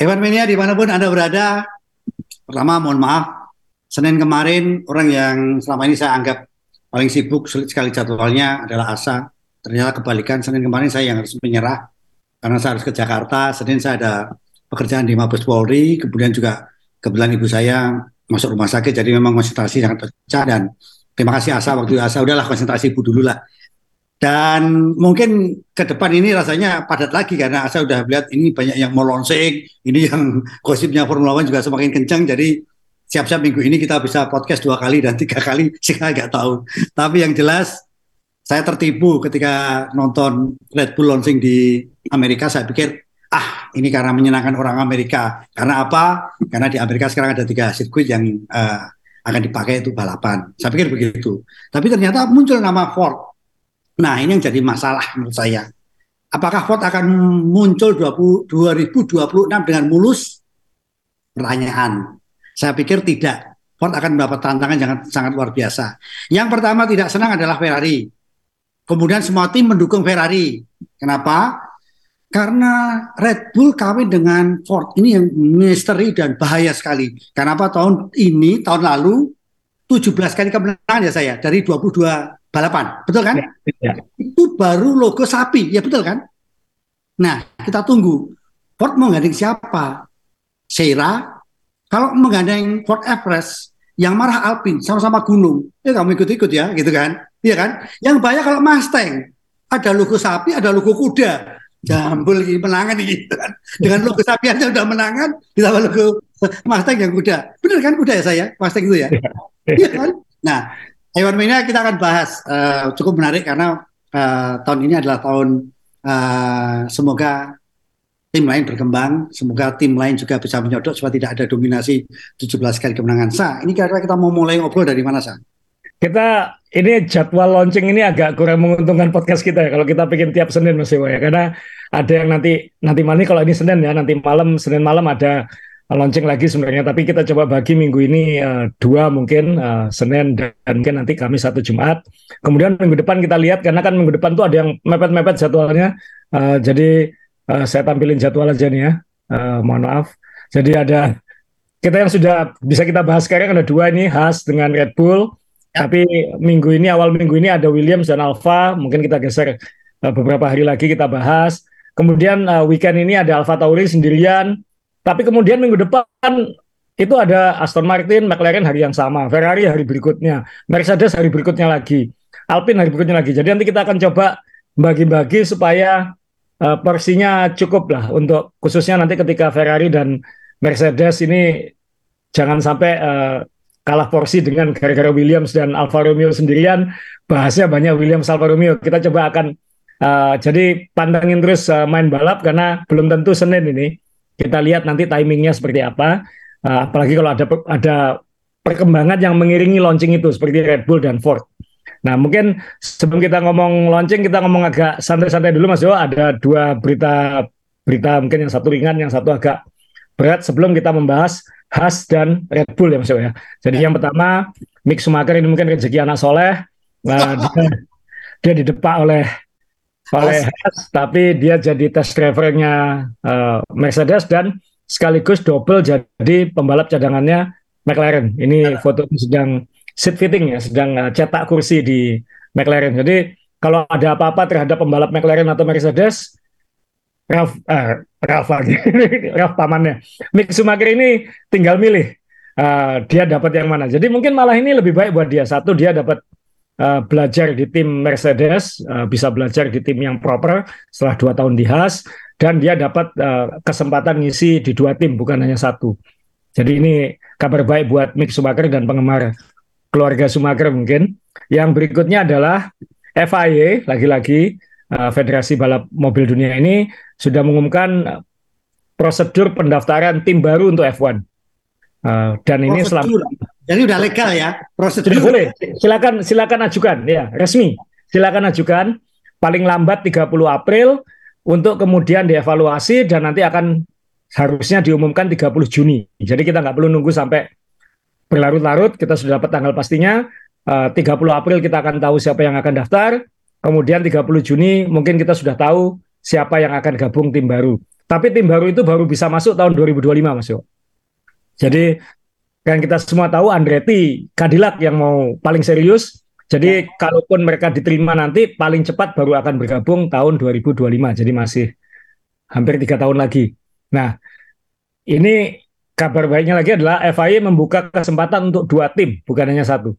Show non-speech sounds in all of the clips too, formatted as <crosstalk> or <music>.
Evan Mania di mana pun Anda berada, pertama mohon maaf, Senin kemarin orang yang selama ini saya anggap paling sibuk sulit sekali jadwalnya adalah Asa. Ternyata kebalikan, Senin kemarin saya yang harus menyerah karena saya harus ke Jakarta. Senin saya ada pekerjaan di Mabes Polri, kemudian juga kebetulan ibu saya masuk rumah sakit, jadi memang konsentrasi sangat pecah dan terima kasih Asa waktu Asa udahlah konsentrasi ibu dulu lah dan mungkin ke depan ini rasanya padat lagi karena saya sudah lihat ini banyak yang mau launching, ini yang <laughs> gosipnya Formula One juga semakin kencang. Jadi siap-siap minggu ini kita bisa podcast dua kali dan <laughs> tiga kali, saya nggak tahu. Tapi yang jelas saya tertipu ketika nonton Red Bull launching di Amerika. Saya pikir ah ini karena menyenangkan orang Amerika. Karena apa? Karena di Amerika sekarang ada tiga sirkuit yang uh, akan dipakai itu balapan. Saya pikir begitu. Tapi ternyata muncul nama Ford Nah ini yang jadi masalah menurut saya. Apakah Ford akan muncul 20, 2026 dengan mulus? Pertanyaan. Saya pikir tidak. Ford akan mendapat tantangan yang sangat luar biasa. Yang pertama tidak senang adalah Ferrari. Kemudian semua tim mendukung Ferrari. Kenapa? Karena Red Bull kawin dengan Ford ini yang misteri dan bahaya sekali. Karena apa tahun ini, tahun lalu 17 kali kemenangan ya saya dari 22 balapan, betul kan? Ya, ya. Itu baru logo sapi, ya betul kan? Nah, kita tunggu. Ford mau gandeng siapa? Sheila. Kalau menggandeng Ford Everest, yang marah Alpine, sama-sama gunung. Ya kamu ikut-ikut ya, gitu kan? Iya kan? Yang banyak kalau Mustang, ada logo sapi, ada logo kuda. Jambul ini menangan gitu kan. Dengan logo sapi aja udah menangan, ditambah logo Mustang yang kuda. Bener kan kuda ya saya? Mustang itu ya? Iya, iya kan? Nah, Hewan Mania kita akan bahas uh, cukup menarik karena uh, tahun ini adalah tahun uh, semoga tim lain berkembang, semoga tim lain juga bisa menyodok supaya tidak ada dominasi 17 kali kemenangan. Sa, ini kira-kira kita mau mulai ngobrol dari mana, Sa? Kita ini jadwal launching ini agak kurang menguntungkan podcast kita ya kalau kita bikin tiap Senin Mas ya karena ada yang nanti nanti malam kalau ini Senin ya nanti malam Senin malam ada launching lagi sebenarnya. Tapi kita coba bagi minggu ini uh, dua mungkin uh, Senin dan mungkin nanti kami satu Jumat. Kemudian minggu depan kita lihat karena kan minggu depan tuh ada yang mepet-mepet jadwalnya. Uh, jadi uh, saya tampilin jadwal aja nih ya. Uh, mohon maaf. Jadi ada kita yang sudah bisa kita bahas sekarang ada dua ini Haas dengan Red Bull. Ya. tapi minggu ini awal minggu ini ada Williams dan Alfa mungkin kita geser uh, beberapa hari lagi kita bahas. Kemudian uh, weekend ini ada Alfa Tauri sendirian tapi kemudian minggu depan itu ada Aston Martin, McLaren hari yang sama, Ferrari hari berikutnya, Mercedes hari berikutnya lagi, Alpine hari berikutnya lagi. Jadi nanti kita akan coba bagi-bagi supaya uh, porsinya cukup lah untuk khususnya nanti ketika Ferrari dan Mercedes ini jangan sampai uh, kalah porsi dengan gara-gara Williams dan Alfa Romeo sendirian. Bahasnya banyak Williams Alfa Romeo. Kita coba akan uh, jadi pantengin terus uh, main balap karena belum tentu Senin ini kita lihat nanti timingnya seperti apa. Uh, apalagi kalau ada ada perkembangan yang mengiringi launching itu seperti Red Bull dan Ford. Nah mungkin sebelum kita ngomong launching kita ngomong agak santai-santai dulu Mas Jo. Ada dua berita berita mungkin yang satu ringan, yang satu agak berat sebelum kita membahas Haas dan Red Bull ya Mas Jo ya. Jadi yang pertama Mick Schumacher ini mungkin rezeki anak soleh. Nah, dia, dia didepak oleh oleh Haas, tapi dia jadi test drivernya uh, Mercedes dan sekaligus double jadi pembalap cadangannya McLaren. Ini ya. foto sedang seat fitting ya, sedang uh, cetak kursi di McLaren. Jadi kalau ada apa-apa terhadap pembalap McLaren atau Mercedes, Ralf, uh, Ralf lagi, <laughs> Ralf pamannya. Mick Schumacher ini tinggal milih uh, dia dapat yang mana. Jadi mungkin malah ini lebih baik buat dia. Satu dia dapat uh, belajar di tim Mercedes, uh, bisa belajar di tim yang proper setelah dua tahun di Haas, dan dia dapat uh, kesempatan ngisi di dua tim bukan hanya satu. Jadi ini kabar baik buat Mick Schumacher dan penggemar keluarga Schumacher mungkin. Yang berikutnya adalah FIA lagi-lagi uh, Federasi Balap Mobil Dunia ini sudah mengumumkan prosedur pendaftaran tim baru untuk F1. Uh, dan ini selama jadi udah legal ya prosedur. Sudah boleh. Silakan silakan ajukan ya, resmi. Silakan ajukan paling lambat 30 April untuk kemudian dievaluasi dan nanti akan harusnya diumumkan 30 Juni. Jadi kita nggak perlu nunggu sampai berlarut-larut, kita sudah dapat tanggal pastinya. Uh, 30 April kita akan tahu siapa yang akan daftar. Kemudian 30 Juni mungkin kita sudah tahu siapa yang akan gabung tim baru. Tapi tim baru itu baru bisa masuk tahun 2025 Mas Yo. Jadi kan kita semua tahu Andretti Cadillac yang mau paling serius. Jadi ya. kalaupun mereka diterima nanti paling cepat baru akan bergabung tahun 2025. Jadi masih hampir tiga tahun lagi. Nah, ini kabar baiknya lagi adalah FIA membuka kesempatan untuk dua tim, bukan hanya satu.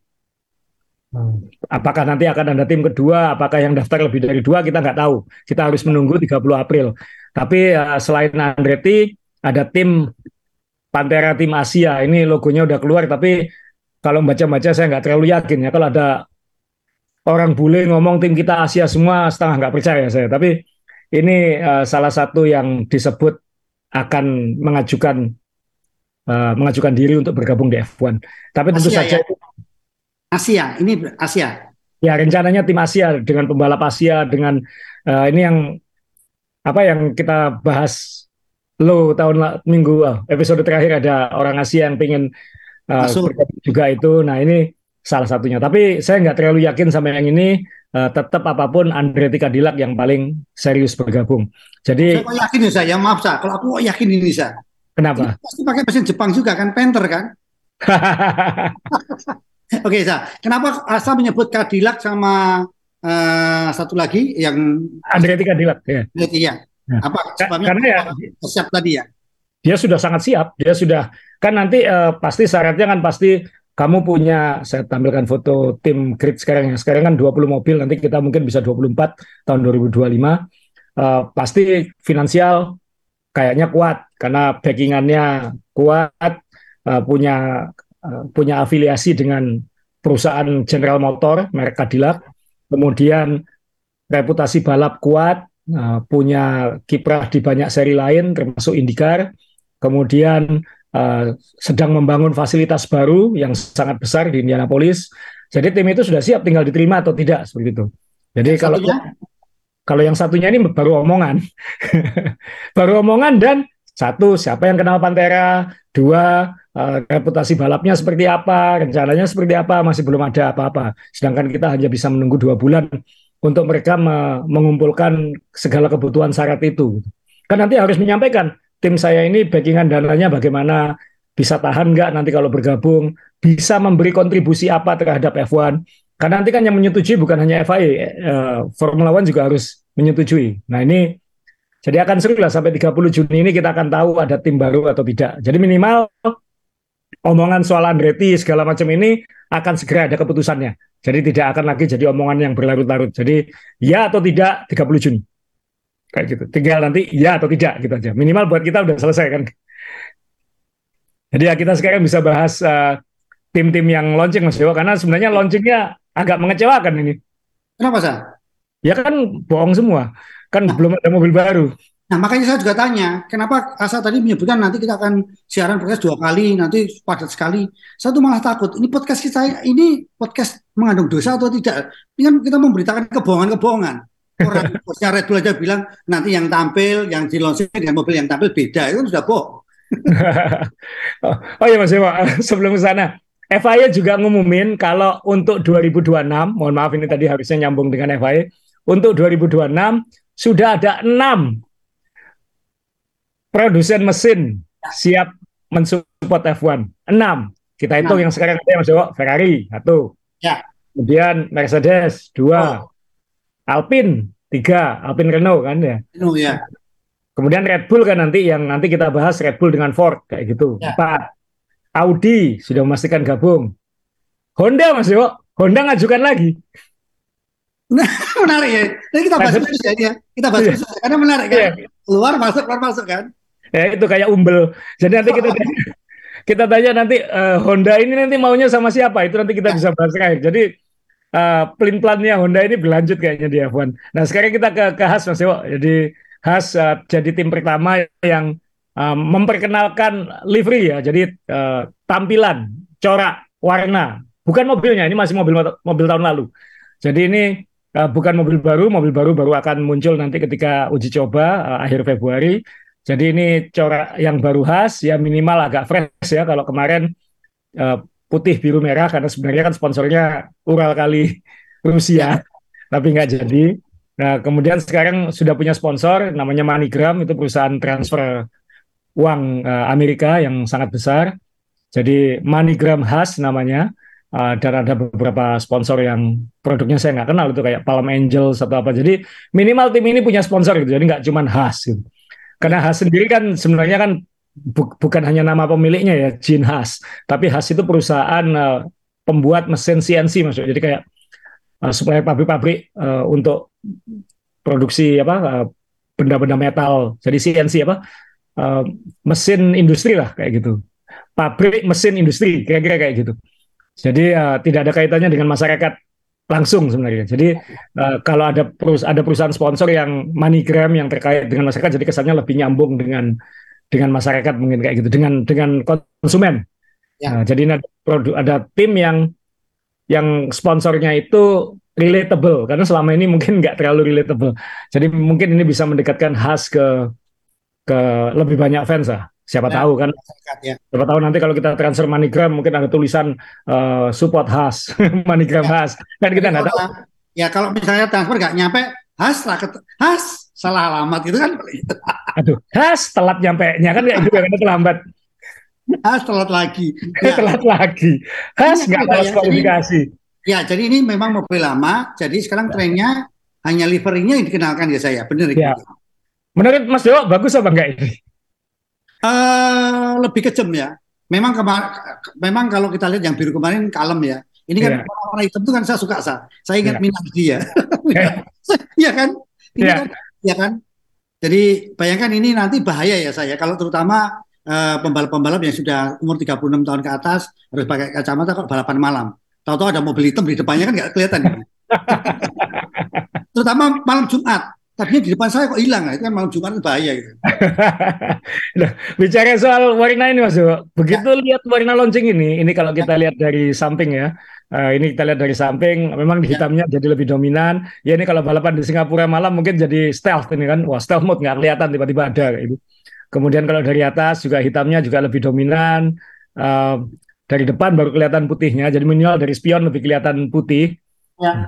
Hmm. Apakah nanti akan ada tim kedua? Apakah yang daftar lebih dari dua? Kita nggak tahu. Kita harus menunggu 30 April. Tapi uh, selain Andretti, ada tim Pantera tim Asia. Ini logonya udah keluar, tapi kalau baca-baca saya nggak terlalu yakin ya. Kalau ada orang bule ngomong tim kita Asia semua, setengah nggak percaya saya. Tapi ini uh, salah satu yang disebut akan mengajukan uh, mengajukan diri untuk bergabung di F1. Tapi tentu Asia, saja ya? Asia, ini Asia. Ya rencananya tim Asia dengan pembalap Asia dengan uh, ini yang apa yang kita bahas lo tahun minggu uh, episode terakhir ada orang Asia yang pengen uh, juga itu. Nah ini salah satunya. Tapi saya nggak terlalu yakin sama yang ini. Uh, tetap apa pun Andretti Cadillac yang paling serius bergabung. Jadi saya yakin ya saya, maaf saya, kalau aku yakin ini saya. Kenapa? Ini pasti pakai mesin Jepang juga kan, Panther kan? <laughs> Oke, okay, Kenapa Asa menyebut Cadillac sama uh, satu lagi yang Andretti Cadillac ya? Iya. Ya. Apa sebabnya? Karena ya siap tadi ya. Dia sudah sangat siap. Dia sudah kan nanti uh, pasti syaratnya kan pasti kamu punya saya tampilkan foto tim grid sekarang yang sekarang kan 20 mobil nanti kita mungkin bisa 24 tahun 2025 uh, eh, pasti finansial kayaknya kuat karena backingannya kuat uh, punya Eh, punya afiliasi dengan perusahaan General Motor merek Cadillac, kemudian reputasi balap kuat, uh, punya kiprah di banyak seri lain termasuk IndyCar, kemudian uh, sedang membangun fasilitas baru yang sangat besar di Indianapolis. Jadi tim itu sudah siap tinggal diterima atau tidak seperti itu. Jadi yang kalau satunya? kalau yang satunya ini baru omongan, <laughs> baru omongan dan satu siapa yang kenal Pantera, dua uh, reputasi balapnya seperti apa, rencananya seperti apa, masih belum ada apa-apa. Sedangkan kita hanya bisa menunggu dua bulan untuk mereka me mengumpulkan segala kebutuhan syarat itu. Kan nanti harus menyampaikan tim saya ini backingan dananya bagaimana, bisa tahan nggak nanti kalau bergabung, bisa memberi kontribusi apa terhadap F1. Karena nanti kan yang menyetujui bukan hanya FIA, eh, Formula One juga harus menyetujui. Nah ini jadi akan seru lah sampai 30 Juni ini kita akan tahu ada tim baru atau tidak. Jadi minimal omongan soal Andretti segala macam ini akan segera ada keputusannya. Jadi tidak akan lagi jadi omongan yang berlarut-larut. Jadi ya atau tidak 30 Juni. Kayak gitu. Tinggal nanti ya atau tidak gitu aja. Minimal buat kita udah selesai kan. Jadi ya kita sekarang bisa bahas uh, tim-tim yang launching Mas Dewa karena sebenarnya launchingnya agak mengecewakan ini. Kenapa sih? Ya kan bohong semua. Kan nah, belum ada mobil baru. Nah, makanya saya juga tanya, kenapa Asa tadi menyebutkan nanti kita akan siaran podcast dua kali, nanti padat sekali. Saya tuh malah takut, ini podcast kita ini podcast mengandung dosa atau tidak? Ini kan kita memberitakan kebohongan-kebohongan. Orang <laughs> bosnya Red Bull aja bilang nanti yang tampil, yang di launching dengan mobil yang tampil beda, itu kan sudah bohong. <laughs> oh iya Mas Ewa, <laughs> sebelum ke sana, FIA juga ngumumin kalau untuk 2026, mohon maaf ini tadi harusnya nyambung dengan FIA, untuk 2026 sudah ada enam produsen mesin siap mensupport F1. Enam. Kita hitung yang sekarang ada Mas Joko, Ferrari satu. Ya. Kemudian Mercedes dua. Oh. Alpine tiga. Alpine Renault kan ya. Renault ya. Kemudian Red Bull kan nanti yang nanti kita bahas Red Bull dengan Ford kayak gitu. Ya. Empat. Audi sudah memastikan gabung. Honda Mas Joko, Honda ngajukan lagi. <laughs> menarik ya. Jadi kita bahas itu ya. Kita bahas iya. karena menarik kan. Iya. Keluar masuk keluar masuk kan. Ya itu kayak umbel. Jadi nanti kita tanya, <laughs> kita tanya nanti uh, Honda ini nanti maunya sama siapa? Itu nanti kita ya. bisa bahas terakhir. Jadi uh, eh, plan-plannya Honda ini berlanjut kayaknya di F1. Nah sekarang kita ke, ke Has Mas Ewo. Jadi Has uh, jadi tim pertama yang uh, memperkenalkan livery ya. Jadi uh, tampilan, corak, warna. Bukan mobilnya, ini masih mobil mobil tahun lalu. Jadi ini uh, bukan mobil baru, mobil baru baru akan muncul nanti ketika uji coba uh, akhir Februari. Jadi ini corak yang baru khas, ya minimal agak fresh ya. Kalau kemarin uh, putih biru merah karena sebenarnya kan sponsornya Ural kali <laughs> Rusia, tapi nggak jadi. Nah, kemudian sekarang sudah punya sponsor namanya MoneyGram itu perusahaan transfer uang uh, Amerika yang sangat besar. Jadi MoneyGram Has namanya uh, dan ada beberapa sponsor yang produknya saya nggak kenal itu kayak Palm Angels atau apa. Jadi minimal tim ini punya sponsor gitu. Jadi nggak cuma Has gitu. Karena Has sendiri kan sebenarnya kan bu bukan hanya nama pemiliknya ya Jin Has, tapi Has itu perusahaan uh, pembuat mesin CNC maksudnya. Jadi kayak uh, supplier pabrik-pabrik uh, untuk produksi apa benda-benda uh, metal. Jadi CNC apa uh, mesin industri lah kayak gitu. Pabrik mesin industri kira-kira kayak gitu. Jadi uh, tidak ada kaitannya dengan masyarakat langsung sebenarnya. Jadi uh, kalau ada perus ada perusahaan sponsor yang MoneyGram yang terkait dengan masyarakat, jadi kesannya lebih nyambung dengan dengan masyarakat mungkin kayak gitu, dengan dengan konsumen. Ya. Nah, jadi ada produk ada tim yang yang sponsornya itu relatable karena selama ini mungkin nggak terlalu relatable. Jadi mungkin ini bisa mendekatkan khas ke ke lebih banyak fans lah. Siapa ya, tahu kan? Ya. Siapa tahu nanti kalau kita transfer MoneyGram mungkin ada tulisan uh, support khas, <laughs> MoneyGram ya. khas. Kan kita nggak tahu. Ya kalau misalnya transfer nggak nyampe khas khas salah alamat itu kan. Aduh, khas telat nyampe nya kan kayak gitu kan <laughs> terlambat. Khas telat lagi. Ya. <laughs> telat lagi. Khas nggak lolos ya, kualifikasi. Ya, jadi ini memang mobil lama. Jadi sekarang ya. trennya hanya liverinya yang dikenalkan ya saya. Benar ya. Gitu. Menurut Mas Dewa bagus apa enggak ini? Uh, lebih kejam ya. Memang memang kalau kita lihat yang biru kemarin kalem ya. Ini kan yeah. warna hitam itu kan saya suka sa. Saya ingat yeah. minat dia. Iya kan? Ini yeah. kan, ya kan? Jadi bayangkan ini nanti bahaya ya saya kalau terutama uh, pembalap-pembalap yang sudah umur 36 tahun ke atas harus pakai kacamata kok balapan malam. Tahu-tahu ada mobil hitam di depannya kan nggak kelihatan. <laughs> terutama malam Jumat tadinya di depan saya kok hilang nah, itu kan malam Jumat bahaya gitu. <laughs> nah, bicara soal warna ini Mas begitu ya. lihat warna launching ini, ini kalau kita ya. lihat dari samping ya, uh, ini kita lihat dari samping, memang di ya. hitamnya ya. jadi lebih dominan. Ya ini kalau balapan di Singapura malam mungkin jadi stealth ini kan, wah stealth mode nggak kelihatan tiba-tiba ada gitu. Kemudian kalau dari atas juga hitamnya juga lebih dominan. Uh, dari depan baru kelihatan putihnya, jadi minimal dari spion lebih kelihatan putih. Ya.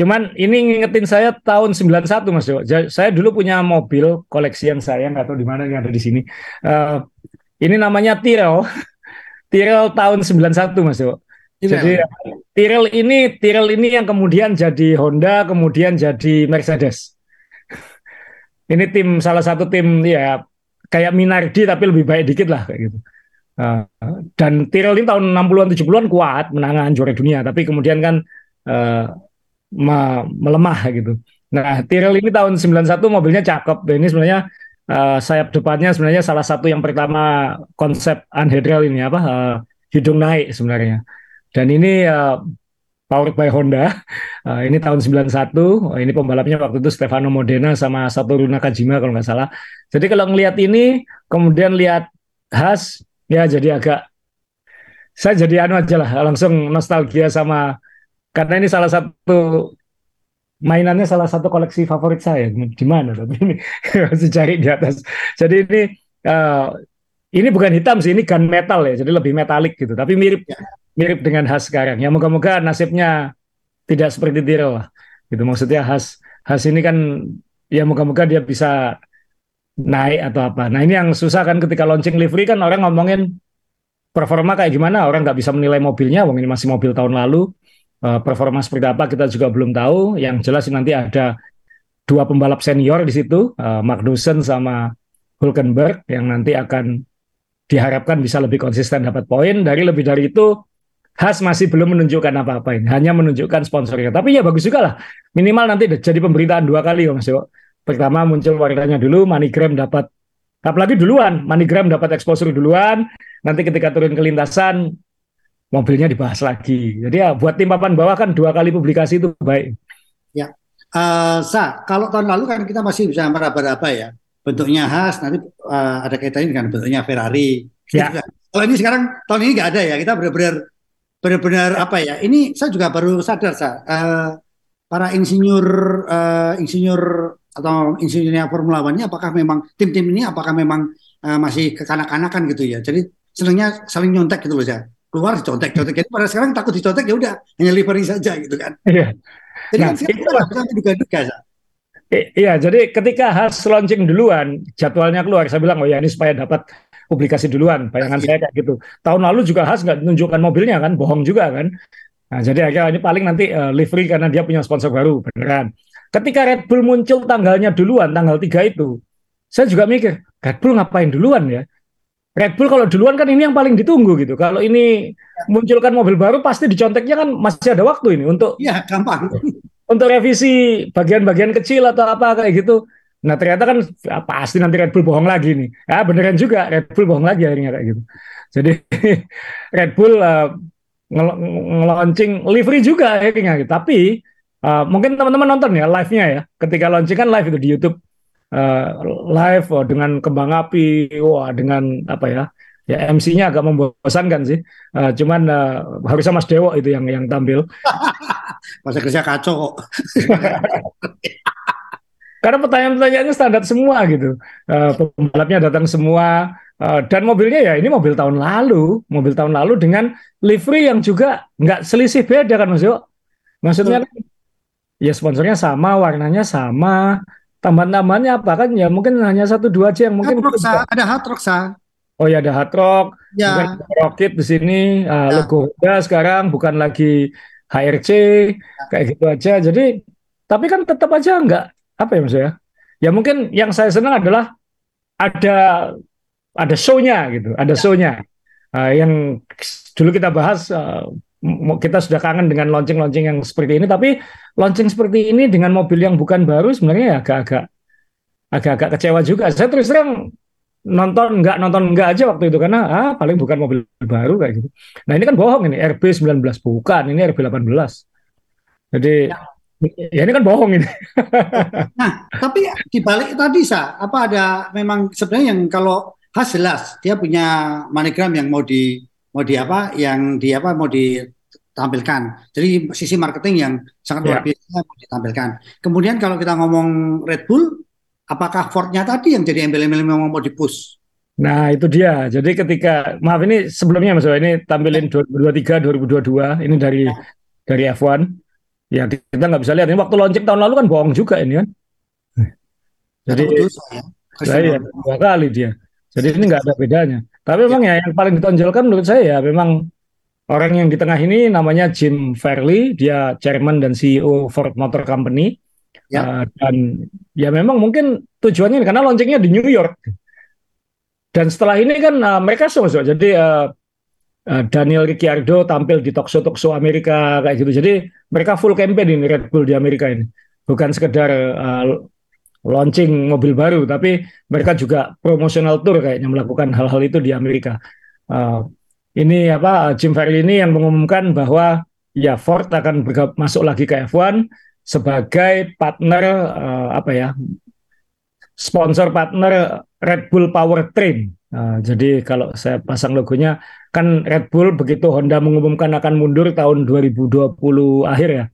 Cuman ini ngingetin saya tahun 91 Mas Jo. Saya dulu punya mobil koleksian saya nggak tahu di mana yang ada di sini. Uh, ini namanya Tyrrell. <laughs> Tyrrell tahun 91 Mas Jo. Jadi Tyrrell ini Tyrrell ini yang kemudian jadi Honda, kemudian jadi Mercedes. <laughs> ini tim salah satu tim ya kayak Minardi tapi lebih baik dikit lah kayak gitu. Uh, dan Tyrrell ini tahun 60-an 70-an kuat menangan juara dunia, tapi kemudian kan uh, me melemah gitu. Nah, Tyrrell ini tahun 91 mobilnya cakep. Ini sebenarnya uh, sayap depannya sebenarnya salah satu yang pertama konsep unhedral ini apa uh, hidung naik sebenarnya. Dan ini uh, powered by Honda. Uh, <laughs> ini tahun 91. Uh, ini pembalapnya waktu itu Stefano Modena sama Satoru Nakajima kalau nggak salah. Jadi kalau ngelihat ini, kemudian lihat Haas, ya jadi agak saya jadi anu aja lah, langsung nostalgia sama karena ini salah satu mainannya salah satu koleksi favorit saya. Di mana tapi ini <laughs> masih cari di atas. Jadi ini uh, ini bukan hitam sih ini gun metal ya. Jadi lebih metalik gitu. Tapi mirip ya. mirip dengan khas sekarang. Ya moga-moga nasibnya tidak seperti Tyrrell lah. Gitu. Maksudnya khas khas ini kan ya moga-moga dia bisa naik atau apa. Nah ini yang susah kan ketika launching livery kan orang ngomongin performa kayak gimana. Orang nggak bisa menilai mobilnya. Wong ini masih mobil tahun lalu uh, performa seperti apa kita juga belum tahu. Yang jelas nanti ada dua pembalap senior di situ, uh, Magnussen sama Hulkenberg yang nanti akan diharapkan bisa lebih konsisten dapat poin. Dari lebih dari itu, Haas masih belum menunjukkan apa-apa ini, hanya menunjukkan sponsornya. Tapi ya bagus juga lah, minimal nanti jadi pemberitaan dua kali, Mas Yo. Pertama muncul waritanya dulu, Manigram dapat, apalagi duluan, Manigram dapat exposure duluan, nanti ketika turun ke lintasan, mobilnya dibahas lagi. Jadi ya buat tim papan bawah kan dua kali publikasi itu baik. Ya, uh, Sa, kalau tahun lalu kan kita masih bisa meraba-raba ya. Bentuknya khas, nanti uh, ada kaitannya dengan bentuknya Ferrari. Ya. Kalau ini sekarang tahun ini nggak ada ya. Kita benar-benar benar-benar apa ya? Ini saya juga baru sadar sa. Uh, para insinyur uh, insinyur atau insinyurnya Formula One ini apakah memang tim-tim ini apakah memang uh, masih kekanak-kanakan gitu ya. Jadi senangnya saling nyontek gitu loh ya keluar dicontek-contek. Jadi pada sekarang takut dicontek ya udah hanya livery saja gitu kan. <laughs> Iya. Jadi nah, kan sekarang kita bisa duga-duga. Iya, jadi ketika Has launching duluan, jadwalnya keluar, saya bilang, oh ya ini supaya dapat publikasi duluan. Bayangan saya kayak gitu. Tahun lalu juga Has nggak menunjukkan mobilnya kan, bohong juga kan. Nah, jadi akhirnya ini paling nanti uh, livery karena dia punya sponsor baru, beneran. Ketika Red Bull muncul tanggalnya duluan, tanggal 3 itu, saya juga mikir, Red Bull ngapain duluan ya? Red Bull kalau duluan kan ini yang paling ditunggu gitu. Kalau ini munculkan mobil baru pasti diconteknya kan masih ada waktu ini untuk Iya, gampang untuk revisi bagian-bagian kecil atau apa kayak gitu. Nah ternyata kan ya, pasti nanti Red Bull bohong lagi nih. Ya beneran juga Red Bull bohong lagi akhirnya kayak gitu. Jadi <laughs> Red Bull uh, nge-launching livery juga akhirnya. Gitu. Tapi uh, mungkin teman-teman nonton ya live-nya ya. Ketika launching kan live itu di YouTube. Uh, live oh, dengan kembang api, wah dengan apa ya ya MC-nya agak membosankan sih. Uh, cuman uh, harusnya Mas Dewo itu yang yang tampil. <laughs> Masa kerja kacau kok. <laughs> Karena pertanyaan-pertanyaannya standar semua gitu. Uh, pembalapnya datang semua uh, dan mobilnya ya ini mobil tahun lalu, mobil tahun lalu dengan livery yang juga nggak selisih beda kan Mas Yo. Maksudnya kan, ya sponsornya sama, warnanya sama, tambahan-tambahannya apa kan ya mungkin hanya satu dua aja yang mungkin Roxa, ada hard Roxa. Oh ya ada hard rock, ya. Rocket di sini, uh, ya. logo Honda sekarang bukan lagi HRC kayak gitu aja. Jadi tapi kan tetap aja nggak apa ya maksudnya? Ya mungkin yang saya senang adalah ada ada show-nya gitu, ada ya. show-nya. Uh, yang dulu kita bahas uh, kita sudah kangen dengan launching-launching yang seperti ini, tapi launching seperti ini dengan mobil yang bukan baru sebenarnya ya agak-agak agak-agak kecewa juga. Saya terus terang nonton nggak nonton nggak aja waktu itu karena ah paling bukan mobil baru kayak gitu. Nah ini kan bohong ini RB 19 bukan ini RB 18. Jadi ya, ya ini kan bohong ini. <laughs> nah tapi di balik tadi sa apa ada memang sebenarnya yang kalau khas jelas dia punya manigram yang mau di mau di apa yang di apa mau ditampilkan. Jadi sisi marketing yang sangat luar ya. biasa mau ditampilkan. Kemudian kalau kita ngomong Red Bull apakah Fordnya tadi yang jadi embel-embel memang mau dipush? Nah itu dia. Jadi ketika maaf ini sebelumnya Mas ini tampilin 2023 2022 ini dari ya. dari F1. Ya kita nggak bisa lihat ini waktu launching tahun lalu kan bohong juga ini kan. Jadi ya. saya dua kali dia. Jadi ini nggak ada bedanya. Tapi memang ya. ya yang paling ditonjolkan menurut saya ya memang orang yang di tengah ini namanya Jim Fairley, dia chairman dan CEO Ford Motor Company. Ya. Uh, dan ya memang mungkin tujuannya karena launchingnya di New York. Dan setelah ini kan uh, mereka semua jadi uh, uh, Daniel Ricciardo tampil di talkshow talkshow Amerika kayak gitu. Jadi mereka full campaign ini Red Bull di Amerika ini. Bukan sekedar uh, launching mobil baru, tapi mereka juga promotional tour kayaknya melakukan hal-hal itu di Amerika. Uh, ini apa Jim Farley ini yang mengumumkan bahwa ya Ford akan masuk lagi ke F1 sebagai partner uh, apa ya sponsor partner Red Bull Powertrain. Uh, jadi kalau saya pasang logonya kan Red Bull begitu Honda mengumumkan akan mundur tahun 2020 akhir ya.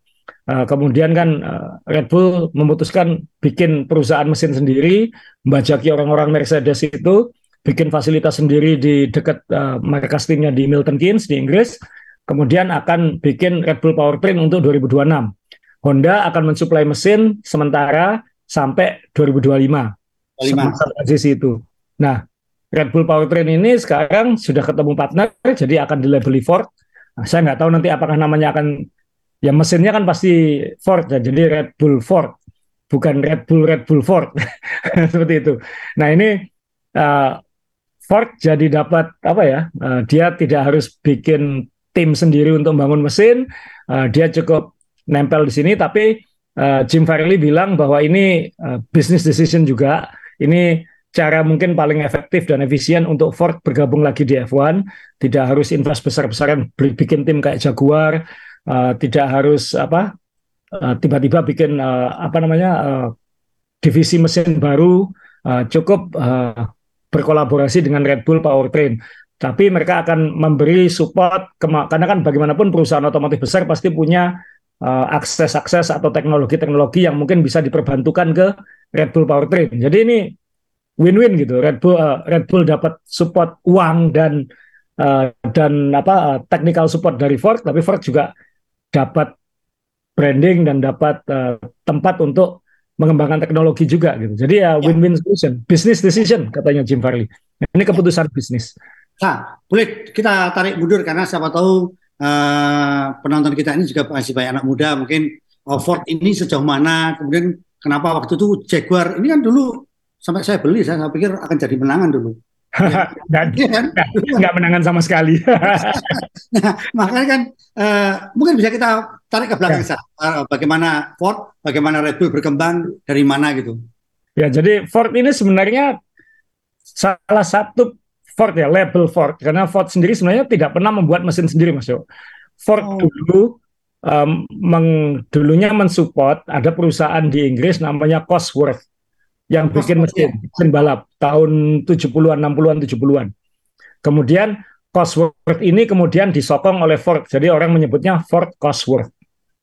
Uh, kemudian kan uh, Red Bull memutuskan bikin perusahaan mesin sendiri, membajaki orang-orang Mercedes itu, bikin fasilitas sendiri di dekat uh, markas timnya di Milton Keynes di Inggris, kemudian akan bikin Red Bull Powertrain untuk 2026. Honda akan mensuplai mesin sementara sampai 2025. 25. transisi itu. Nah, Red Bull Powertrain ini sekarang sudah ketemu partner, jadi akan dilabeli Ford. Nah, saya nggak tahu nanti apakah namanya akan, ya mesinnya kan pasti Ford ya, jadi Red Bull Ford, bukan Red Bull Red Bull Ford, <laughs> seperti itu. Nah ini uh, Ford jadi dapat apa ya? Uh, dia tidak harus bikin tim sendiri untuk membangun mesin, uh, dia cukup nempel di sini tapi uh, Jim Farley bilang bahwa ini uh, business decision juga. Ini cara mungkin paling efektif dan efisien untuk Ford bergabung lagi di F1 tidak harus invest besar-besaran bikin tim kayak Jaguar uh, tidak harus apa tiba-tiba uh, bikin uh, apa namanya uh, divisi mesin baru uh, cukup uh, berkolaborasi dengan Red Bull Powertrain tapi mereka akan memberi support karena kan bagaimanapun perusahaan otomotif besar pasti punya uh, akses-akses atau teknologi-teknologi yang mungkin bisa diperbantukan ke Red Bull Powertrain. Jadi ini win-win gitu. Red Bull uh, Red Bull dapat support uang dan uh, dan apa uh, technical support dari Ford, tapi Ford juga dapat branding dan dapat uh, tempat untuk mengembangkan teknologi juga gitu. Jadi ya, ya. win-win solution, business decision katanya Jim Farley. Ini keputusan bisnis. Nah, boleh kita tarik mundur karena siapa tahu uh, penonton kita ini juga masih banyak anak muda, mungkin oh, Ford ini sejauh mana, kemudian kenapa waktu itu Jaguar ini kan dulu sampai saya beli, saya, saya pikir akan jadi menangan dulu. <laughs> Dan ya, kan? nggak menangan sama sekali. <laughs> nah, makanya kan uh, mungkin bisa kita tarik ke belakang ya. uh, bagaimana Ford, bagaimana Red Bull berkembang dari mana gitu. Ya, jadi Ford ini sebenarnya salah satu Ford ya, label Ford karena Ford sendiri sebenarnya tidak pernah membuat mesin sendiri Mas Yo. Ford oh. dulu um, meng, dulunya mensupport ada perusahaan di Inggris namanya Cosworth yang bikin mesin, mesin balap tahun 70-an, 60-an, 70-an. Kemudian Cosworth ini kemudian disokong oleh Ford. Jadi orang menyebutnya Ford Cosworth.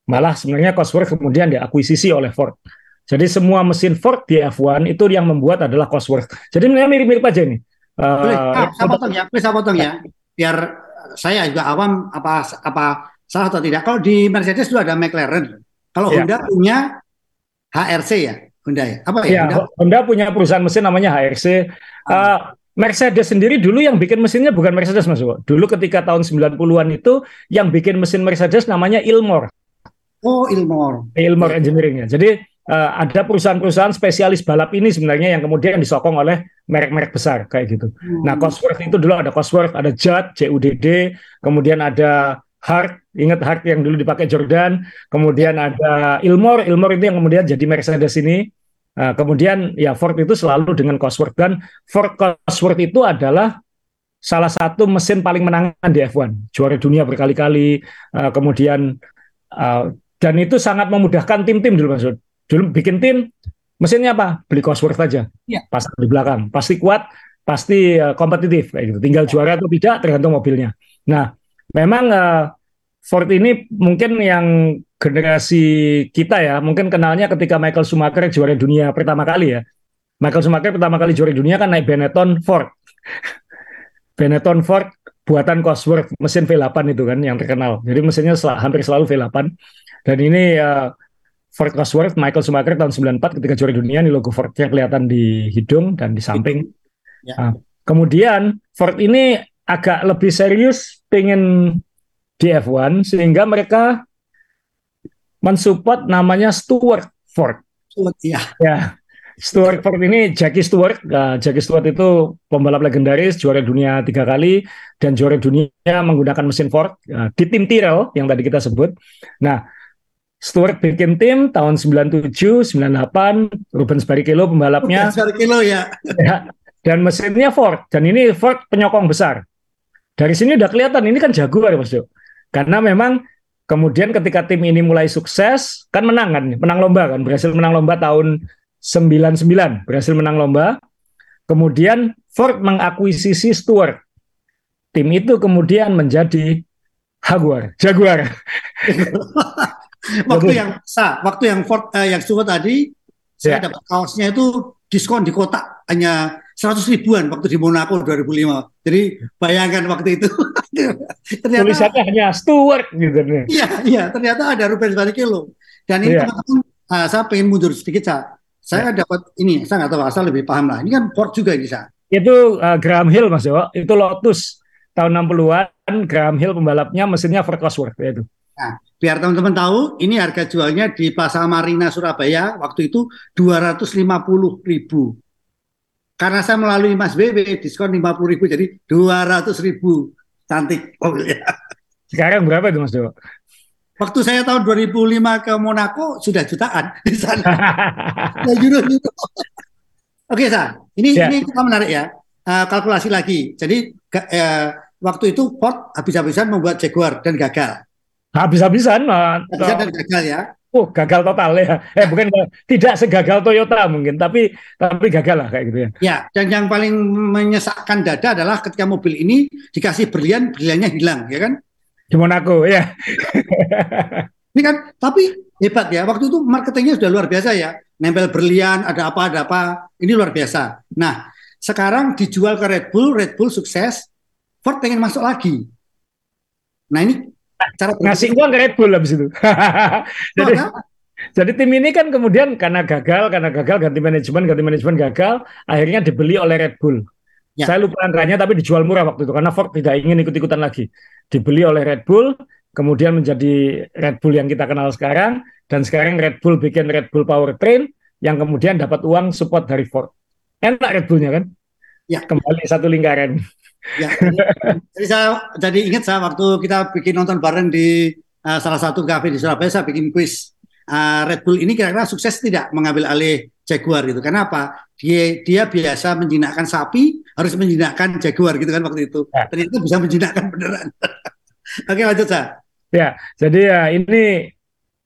Malah sebenarnya Cosworth kemudian diakuisisi oleh Ford. Jadi semua mesin Ford di F1 itu yang membuat adalah Cosworth. Jadi mirip-mirip aja nih. Boleh, uh, saya potong ya, boleh saya potong ya, biar saya juga awam apa apa salah atau tidak. Kalau di Mercedes itu ada McLaren, kalau ya. Honda punya HRC ya, Honda ya. Apa ya? ya Honda? Honda punya perusahaan mesin namanya HRC. Uh, ah. Mercedes sendiri dulu yang bikin mesinnya bukan Mercedes Mas Dulu ketika tahun 90-an itu yang bikin mesin Mercedes namanya Ilmor. Oh, Ilmor. Ilmor Engineering ya. Jadi uh, ada perusahaan-perusahaan spesialis balap ini sebenarnya yang kemudian disokong oleh merek-merek besar kayak gitu. Hmm. Nah, Cosworth itu dulu ada Cosworth, ada Judd, JUDD, kemudian ada Hart, ingat Hart yang dulu dipakai Jordan, kemudian ada Ilmor, Ilmor itu yang kemudian jadi Mercedes ini. Uh, kemudian ya Ford itu selalu dengan Cosworth dan Ford Cosworth itu adalah salah satu mesin paling menangan di F1, juara dunia berkali-kali, uh, kemudian uh, dan itu sangat memudahkan tim-tim dulu maksud Dulu bikin tim, mesinnya apa? Beli Cosworth aja. Ya. Pas di belakang. Pasti kuat, pasti uh, kompetitif kayak gitu. Tinggal juara atau tidak tergantung mobilnya. Nah, memang uh, Ford ini mungkin yang generasi kita ya, mungkin kenalnya ketika Michael Schumacher juara dunia pertama kali ya. Michael Schumacher pertama kali juara dunia kan naik Benetton Ford. <laughs> Benetton Ford buatan Cosworth, mesin V8 itu kan yang terkenal. Jadi mesinnya sel hampir selalu V8. Dan ini uh, Ford Cosworth Michael Schumacher tahun 94 ketika juara dunia ini logo Fordnya kelihatan di hidung dan di samping. Ya. Nah, kemudian Ford ini agak lebih serius pengen di F1 sehingga mereka mensupport namanya Stuart Ford. Stuart ya. Ya. Stuart Ford ini Jackie Stewart. Nah, Jackie Stewart itu pembalap legendaris, juara dunia tiga kali dan juara dunia menggunakan mesin Ford nah, di tim Tyrrell yang tadi kita sebut. Nah, Stuart bikin tim tahun 97, 98, Rubens Barrichello pembalapnya. Rubens Barrichello ya. ya. Dan mesinnya Ford. Dan ini Ford penyokong besar. Dari sini udah kelihatan ini kan Jaguar Mas Jo. Karena memang kemudian ketika tim ini mulai sukses, kan menang kan, menang lomba kan, berhasil menang lomba tahun 99, berhasil menang lomba. Kemudian Ford mengakuisisi Stuart. Tim itu kemudian menjadi Jaguar. Jaguar. <laughs> waktu yang sa, waktu yang Ford eh, yang Stuart tadi saya ya. dapat kaosnya itu diskon di kotak hanya 100 ribuan waktu di Monaco 2005. Jadi bayangkan waktu itu. <laughs> ternyata, Tulisannya hanya Stuart gitu. Iya, iya. Ternyata ada Rubens Barrichello. Dan ini ya. teman-teman, uh, saya pengen mundur sedikit, Sa. Saya ya. dapat ini, saya nggak tahu asal lebih paham lah. Ini kan Ford juga ini, Sa. Itu uh, Graham Hill, Mas Yo. Itu Lotus tahun 60-an. Graham Hill pembalapnya, mesinnya Ford Cosworth. Ya itu. Nah, biar teman-teman tahu, ini harga jualnya di Plaza Marina Surabaya waktu itu 250 ribu. Karena saya melalui Mas BB diskon 50 ribu jadi 200 ribu cantik mobilnya. Sekarang berapa itu Mas Dewa? Waktu saya tahun 2005 ke Monaco sudah jutaan di sana. ya, euro, euro. Oke, Sa. Ini ya. ini kita menarik ya. Uh, kalkulasi lagi. Jadi uh, waktu itu Ford habis-habisan membuat Jaguar dan gagal habis-habisan habis dan gagal ya oh gagal total ya. Eh bukan tidak segagal Toyota mungkin tapi tapi gagal lah kayak gitu ya. Ya dan yang paling menyesakkan dada adalah ketika mobil ini dikasih berlian berliannya hilang ya kan? Di Monaco ya. Ini kan tapi hebat ya. Waktu itu marketingnya sudah luar biasa ya. Nempel berlian ada apa ada apa. Ini luar biasa. Nah sekarang dijual ke Red Bull Red Bull sukses. Ford pengen masuk lagi. Nah ini cara ngasih uang ke Red Bull habis itu. <laughs> Jadi Jadi tim ini kan kemudian karena gagal, karena gagal ganti manajemen, ganti manajemen gagal, akhirnya dibeli oleh Red Bull. Ya. Saya lupa angkanya tapi dijual murah waktu itu karena Ford tidak ingin ikut-ikutan lagi. Dibeli oleh Red Bull, kemudian menjadi Red Bull yang kita kenal sekarang dan sekarang Red Bull bikin Red Bull Powertrain yang kemudian dapat uang support dari Ford. Enak Red Bullnya kan? Ya. Kembali satu lingkaran. Ya, jadi saya jadi ingat saya waktu kita bikin nonton bareng di uh, salah satu kafe di Surabaya saya bikin kuis uh, Red Bull ini kira-kira sukses tidak mengambil alih Jaguar gitu. Karena apa? Dia dia biasa menjinakkan sapi, harus menjinakkan Jaguar gitu kan waktu itu. Ya. Ternyata bisa menjinakkan beneran. <laughs> Oke, lanjut saya. Ya, jadi ya ini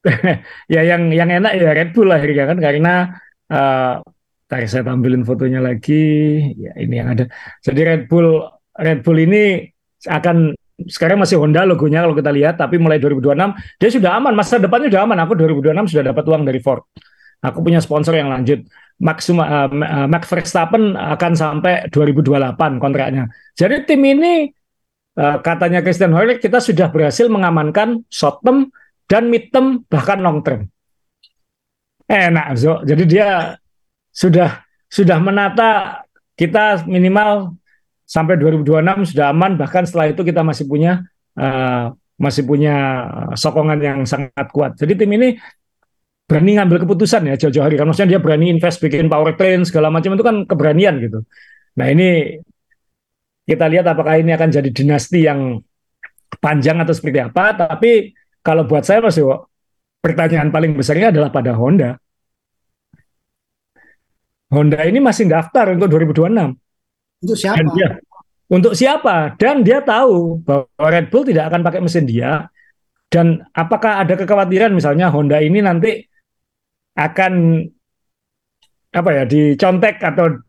<laughs> ya yang yang enak ya Red Bull lah ya kan karena uh, saya tampilin fotonya lagi. Ya ini yang ada. Jadi Red Bull Red Bull ini akan sekarang masih Honda logonya kalau kita lihat, tapi mulai 2026 dia sudah aman, masa depannya sudah aman. Aku 2026 sudah dapat uang dari Ford. Aku punya sponsor yang lanjut. Max uh, Max Verstappen akan sampai 2028 kontraknya. Jadi tim ini uh, katanya Christian Horner kita sudah berhasil mengamankan short term dan mid term bahkan long term. Enak, so. Jadi dia sudah sudah menata kita minimal sampai 2026 sudah aman bahkan setelah itu kita masih punya uh, masih punya sokongan yang sangat kuat. Jadi tim ini berani ngambil keputusan ya jauh-jauh hari kan maksudnya dia berani invest bikin powertrain segala macam itu kan keberanian gitu. Nah, ini kita lihat apakah ini akan jadi dinasti yang panjang atau seperti apa, tapi kalau buat saya Mas Dewo, pertanyaan paling besarnya adalah pada Honda. Honda ini masih daftar untuk 2026. Untuk siapa? Dan dia, untuk siapa? Dan dia tahu bahwa Red Bull tidak akan pakai mesin dia. Dan apakah ada kekhawatiran misalnya Honda ini nanti akan apa ya dicontek atau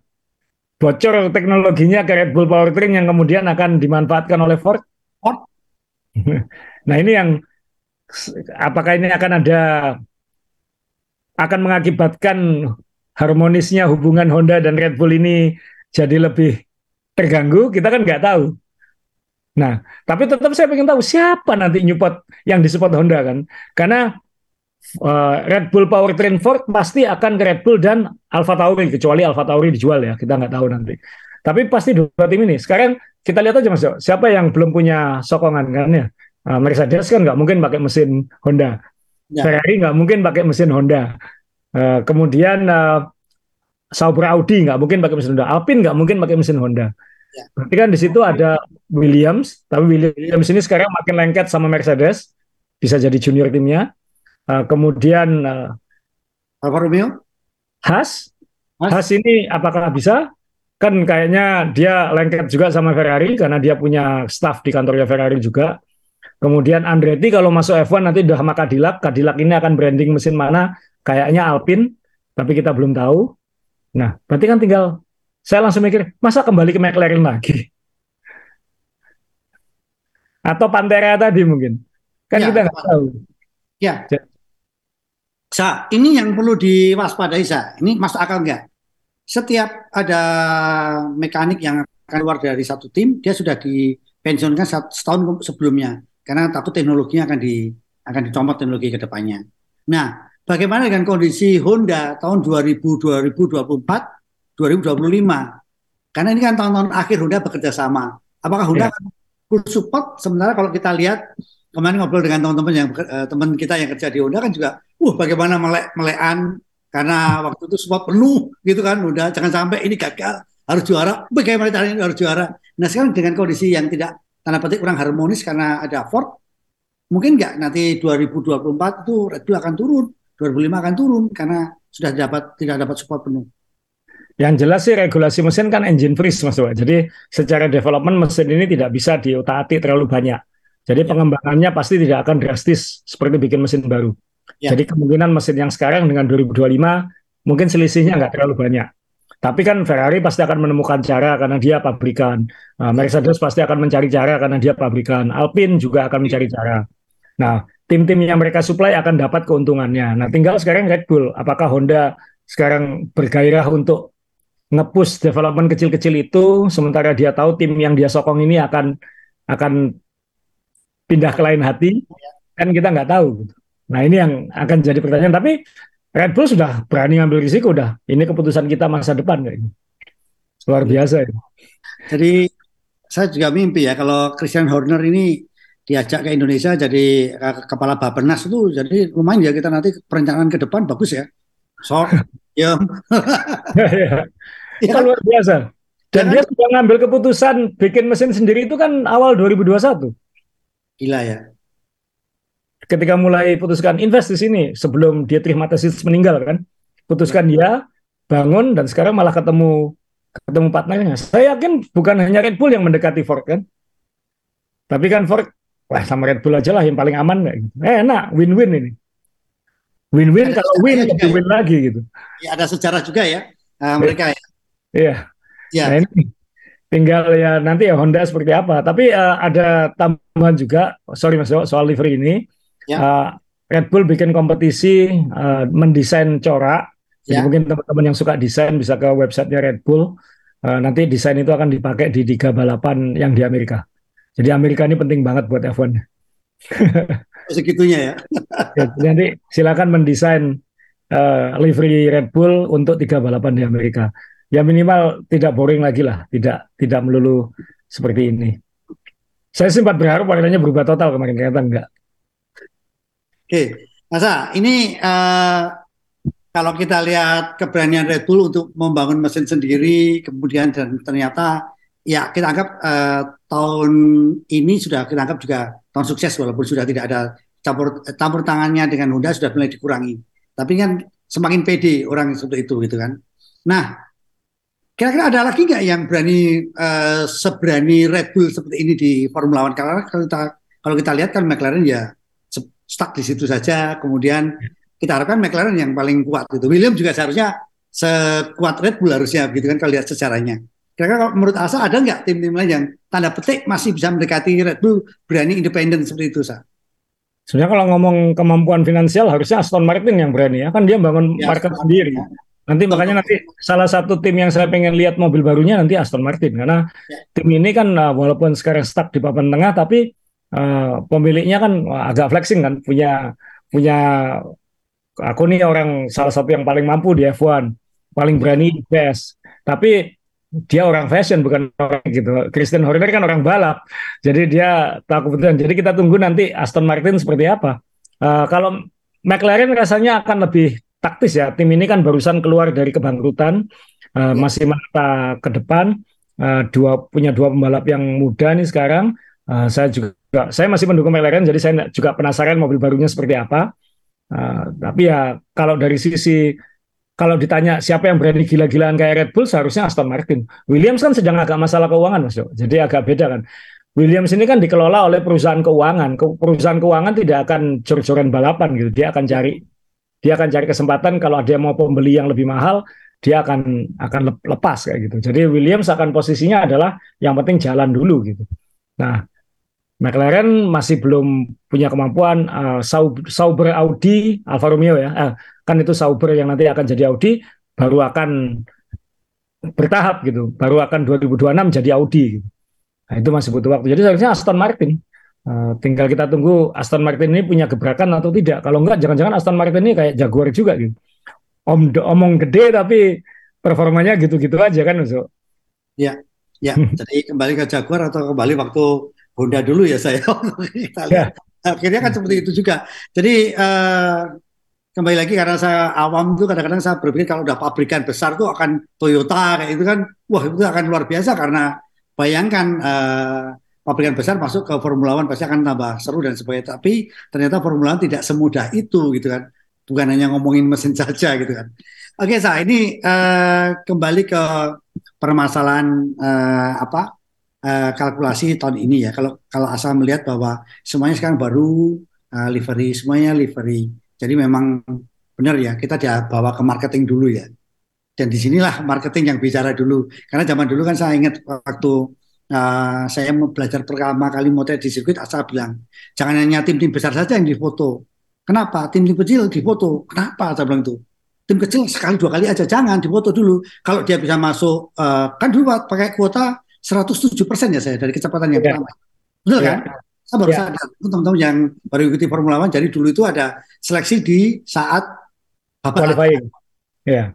bocor teknologinya ke Red Bull Powertrain yang kemudian akan dimanfaatkan oleh Ford? Ford. <laughs> nah ini yang apakah ini akan ada akan mengakibatkan harmonisnya hubungan Honda dan Red Bull ini jadi lebih terganggu, kita kan nggak tahu. Nah, tapi tetap saya ingin tahu siapa nanti nyupport yang disupport Honda kan? Karena uh, Red Bull Powertrain Ford pasti akan ke Red Bull dan Alfa Tauri kecuali Alfa Tauri dijual ya, kita nggak tahu nanti. Tapi pasti dua tim ini. Sekarang kita lihat aja Mas Jo, siapa yang belum punya sokongan kan ya? Uh, Mercedes kan nggak mungkin pakai mesin Honda. Ya. Ferrari nggak mungkin pakai mesin Honda. Uh, kemudian uh, Sauber Audi nggak mungkin pakai mesin Honda, Alpine nggak mungkin pakai mesin Honda. Ya. Berarti kan di situ ada Williams, tapi Williams ini sekarang makin lengket sama Mercedes, bisa jadi junior timnya. Uh, kemudian uh, Alfa Romeo, Haas, Haas, Haas ini apakah bisa? Kan kayaknya dia lengket juga sama Ferrari karena dia punya staff di kantornya Ferrari juga. Kemudian Andretti kalau masuk F1 nanti udah sama Cadillac, Cadillac ini akan branding mesin mana? Kayaknya Alpine, tapi kita belum tahu. Nah, berarti kan tinggal saya langsung mikir, masa kembali ke McLaren lagi? Atau Pantera tadi mungkin. Kan ya, kita nggak tahu. Ya. Sa, ini yang perlu diwaspadai, Sa. Ini masuk akal nggak? Setiap ada mekanik yang akan keluar dari satu tim, dia sudah dipensiunkan setahun sebelumnya. Karena takut teknologinya akan di akan dicomot teknologi ke depannya. Nah, Bagaimana dengan kondisi Honda tahun 2000, 2024, 2025? Karena ini kan tahun-tahun akhir Honda bekerja sama. Apakah Honda yeah. full support? Sementara kalau kita lihat kemarin ngobrol dengan teman-teman yang uh, teman kita yang kerja di Honda kan juga, uh bagaimana melek melekan karena waktu itu support penuh gitu kan Honda jangan sampai ini gagal harus juara. Bagaimana caranya harus juara? Nah sekarang dengan kondisi yang tidak tanda petik kurang harmonis karena ada Ford, mungkin nggak nanti 2024 itu Red Bull akan turun 2005 akan turun karena sudah dapat tidak dapat support penuh. Yang jelas sih regulasi mesin kan engine freeze Mas Wak. Jadi secara development mesin ini tidak bisa diutak-atik terlalu banyak. Jadi ya. pengembangannya pasti tidak akan drastis seperti bikin mesin baru. Ya. Jadi kemungkinan mesin yang sekarang dengan 2025 mungkin selisihnya nggak terlalu banyak. Tapi kan Ferrari pasti akan menemukan cara karena dia pabrikan. Nah, Mercedes pasti akan mencari cara karena dia pabrikan. Alpine juga akan mencari cara. Nah, tim-tim yang mereka supply akan dapat keuntungannya. Nah, tinggal sekarang Red Bull, apakah Honda sekarang bergairah untuk ngepush development kecil-kecil itu, sementara dia tahu tim yang dia sokong ini akan akan pindah ke lain hati, kan kita nggak tahu. Nah ini yang akan jadi pertanyaan. Tapi Red Bull sudah berani ngambil risiko, udah. Ini keputusan kita masa depan kayak ini. Luar biasa. Ya. Jadi saya juga mimpi ya kalau Christian Horner ini diajak ke Indonesia jadi kepala Bapenas itu jadi lumayan ya kita nanti perencanaan ke depan bagus ya. So, <laughs> ya. <laughs> ya. ya. luar biasa. Dan ya, dia sudah ngambil keputusan bikin mesin sendiri itu kan awal 2021. Gila ya. Ketika mulai putuskan invest di sini sebelum dia terima tesis meninggal kan, putuskan dia bangun dan sekarang malah ketemu ketemu partnernya. Saya yakin bukan hanya Red Bull yang mendekati Ford kan, tapi kan Ford wah sama Red Bull aja lah yang paling aman nggak gitu. Eh, enak, win-win ini. Win-win kalau win lebih win lagi gitu. Ya, ada sejarah juga ya uh, mereka ya. Iya. Ya. Nah, ini tinggal ya nanti ya Honda seperti apa. Tapi uh, ada tambahan juga, sorry Mas soal livery ini. Ya. Uh, Red Bull bikin kompetisi uh, mendesain corak. Jadi ya. mungkin teman-teman yang suka desain bisa ke websitenya Red Bull. Uh, nanti desain itu akan dipakai di tiga balapan yang di Amerika. Jadi Amerika ini penting banget buat F1. Segitunya ya. ya nanti silakan mendesain uh, livery Red Bull untuk tiga balapan di Amerika ya minimal tidak boring lagi lah, tidak tidak melulu seperti ini. Saya sempat berharap warnanya berubah total kemarin ternyata enggak. Oke, masa ini uh, kalau kita lihat keberanian Red Bull untuk membangun mesin sendiri, kemudian dan ternyata ya kita anggap uh, tahun ini sudah kita anggap juga tahun sukses walaupun sudah tidak ada campur campur tangannya dengan Honda sudah mulai dikurangi. Tapi kan semakin pede orang seperti itu gitu kan. Nah, Kira-kira ada lagi nggak yang berani uh, seberani Red Bull seperti ini di Formula One? Karena kalau kita kalau kita lihat kan McLaren ya stuck di situ saja. Kemudian kita harapkan McLaren yang paling kuat itu. William juga seharusnya sekuat Red Bull harusnya gitu kan kalau lihat sejarahnya. Kira-kira menurut Asa ada nggak tim-tim lain yang tanda petik masih bisa mendekati Red Bull berani independen seperti itu, Sa? Sebenarnya kalau ngomong kemampuan finansial harusnya Aston Martin yang berani ya kan dia bangun ya, market sendiri. Ya. Nanti makanya nanti salah satu tim yang saya pengen lihat mobil barunya nanti Aston Martin karena ya. tim ini kan uh, walaupun sekarang stuck di papan tengah tapi uh, pemiliknya kan uh, agak flexing kan punya punya aku nih orang salah satu yang paling mampu di F1 paling berani best tapi dia orang fashion bukan orang gitu Christian Horner kan orang balap jadi dia tahu kebetulan jadi kita tunggu nanti Aston Martin seperti apa uh, kalau McLaren rasanya akan lebih taktis ya. Tim ini kan barusan keluar dari kebangkrutan, uh, masih mata ke depan. Uh, dua punya dua pembalap yang muda nih sekarang. Uh, saya juga saya masih mendukung McLaren, jadi saya juga penasaran mobil barunya seperti apa. Uh, tapi ya kalau dari sisi kalau ditanya siapa yang berani gila-gilaan kayak Red Bull, seharusnya Aston Martin. Williams kan sedang agak masalah keuangan, Mas. Jadi agak beda kan. Williams ini kan dikelola oleh perusahaan keuangan. Perusahaan keuangan tidak akan jor-joran balapan gitu. Dia akan cari dia akan cari kesempatan kalau dia mau pembeli yang lebih mahal dia akan akan lepas kayak gitu. Jadi Williams akan posisinya adalah yang penting jalan dulu gitu. Nah, McLaren masih belum punya kemampuan uh, Sauber Audi Alfa Romeo ya. Uh, kan itu Sauber yang nanti akan jadi Audi baru akan bertahap gitu. Baru akan 2026 jadi Audi gitu. Nah, itu masih butuh waktu. Jadi seharusnya Aston Martin Uh, tinggal kita tunggu Aston Martin ini punya gebrakan atau tidak. Kalau enggak, jangan-jangan Aston Martin ini kayak Jaguar juga gitu. Om omong gede tapi performanya gitu-gitu aja kan, Uso. Ya, ya. Jadi kembali ke Jaguar atau kembali waktu Honda dulu ya saya. <laughs> ya. Akhirnya kan seperti itu juga. Jadi uh, kembali lagi karena saya awam itu kadang-kadang saya berpikir kalau udah pabrikan besar tuh akan Toyota kayak itu kan, wah itu akan luar biasa karena bayangkan uh, pabrikan besar masuk ke Formula One pasti akan tambah seru dan sebagainya. Tapi ternyata Formula One tidak semudah itu gitu kan. Bukan hanya ngomongin mesin saja gitu kan. Oke, saya ini uh, kembali ke permasalahan uh, apa uh, kalkulasi tahun ini ya. Kalau kalau asal melihat bahwa semuanya sekarang baru uh, livery, semuanya livery. Jadi memang benar ya kita dia bawa ke marketing dulu ya. Dan di sinilah marketing yang bicara dulu. Karena zaman dulu kan saya ingat waktu Nah, saya mau belajar pertama kali motret di sirkuit, asal bilang, jangan hanya tim-tim besar saja yang difoto. Kenapa? Tim-tim kecil difoto. Kenapa? Saya bilang itu. Tim kecil sekali dua kali aja, jangan difoto dulu. Kalau dia bisa masuk, uh, kan dulu pakai kuota 107 persen ya saya dari kecepatan yang ya. pertama. Betul ya. kan? Saya baru ya. sadar, teman-teman yang baru ikuti Formula One, jadi dulu itu ada seleksi di saat bapak qualifying. Ya,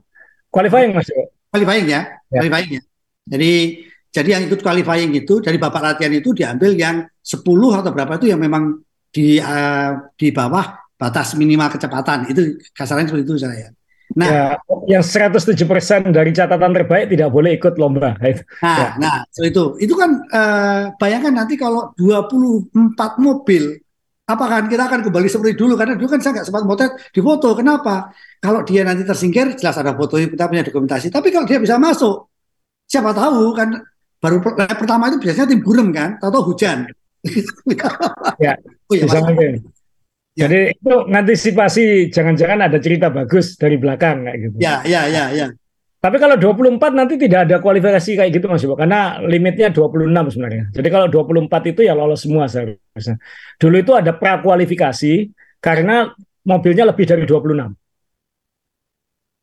qualifying mas. Qualifying ya, ya. qualifying ya. Jadi jadi yang ikut qualifying itu dari bapak latihan itu diambil yang 10 atau berapa itu yang memang di uh, di bawah batas minimal kecepatan itu kasarnya seperti itu saya. Nah, ya, yang 107 persen dari catatan terbaik tidak boleh ikut lomba. Nah, ya. nah so itu itu kan uh, bayangkan nanti kalau 24 mobil, apakah kita akan kembali seperti dulu? Karena dulu kan saya nggak sempat motret di foto. Kenapa? Kalau dia nanti tersingkir, jelas ada foto kita punya dokumentasi. Tapi kalau dia bisa masuk, siapa tahu kan baru pertama itu biasanya tim gurem kan, tahu hujan. ya, <laughs> oh, ya bisa Ya. Jadi itu ngantisipasi jangan-jangan ada cerita bagus dari belakang kayak gitu. Ya, ya, ya, ya. Tapi kalau 24 nanti tidak ada kualifikasi kayak gitu Mas Ibu, karena limitnya 26 sebenarnya. Jadi kalau 24 itu ya lolos semua seharusnya. Dulu itu ada pra kualifikasi karena mobilnya lebih dari 26.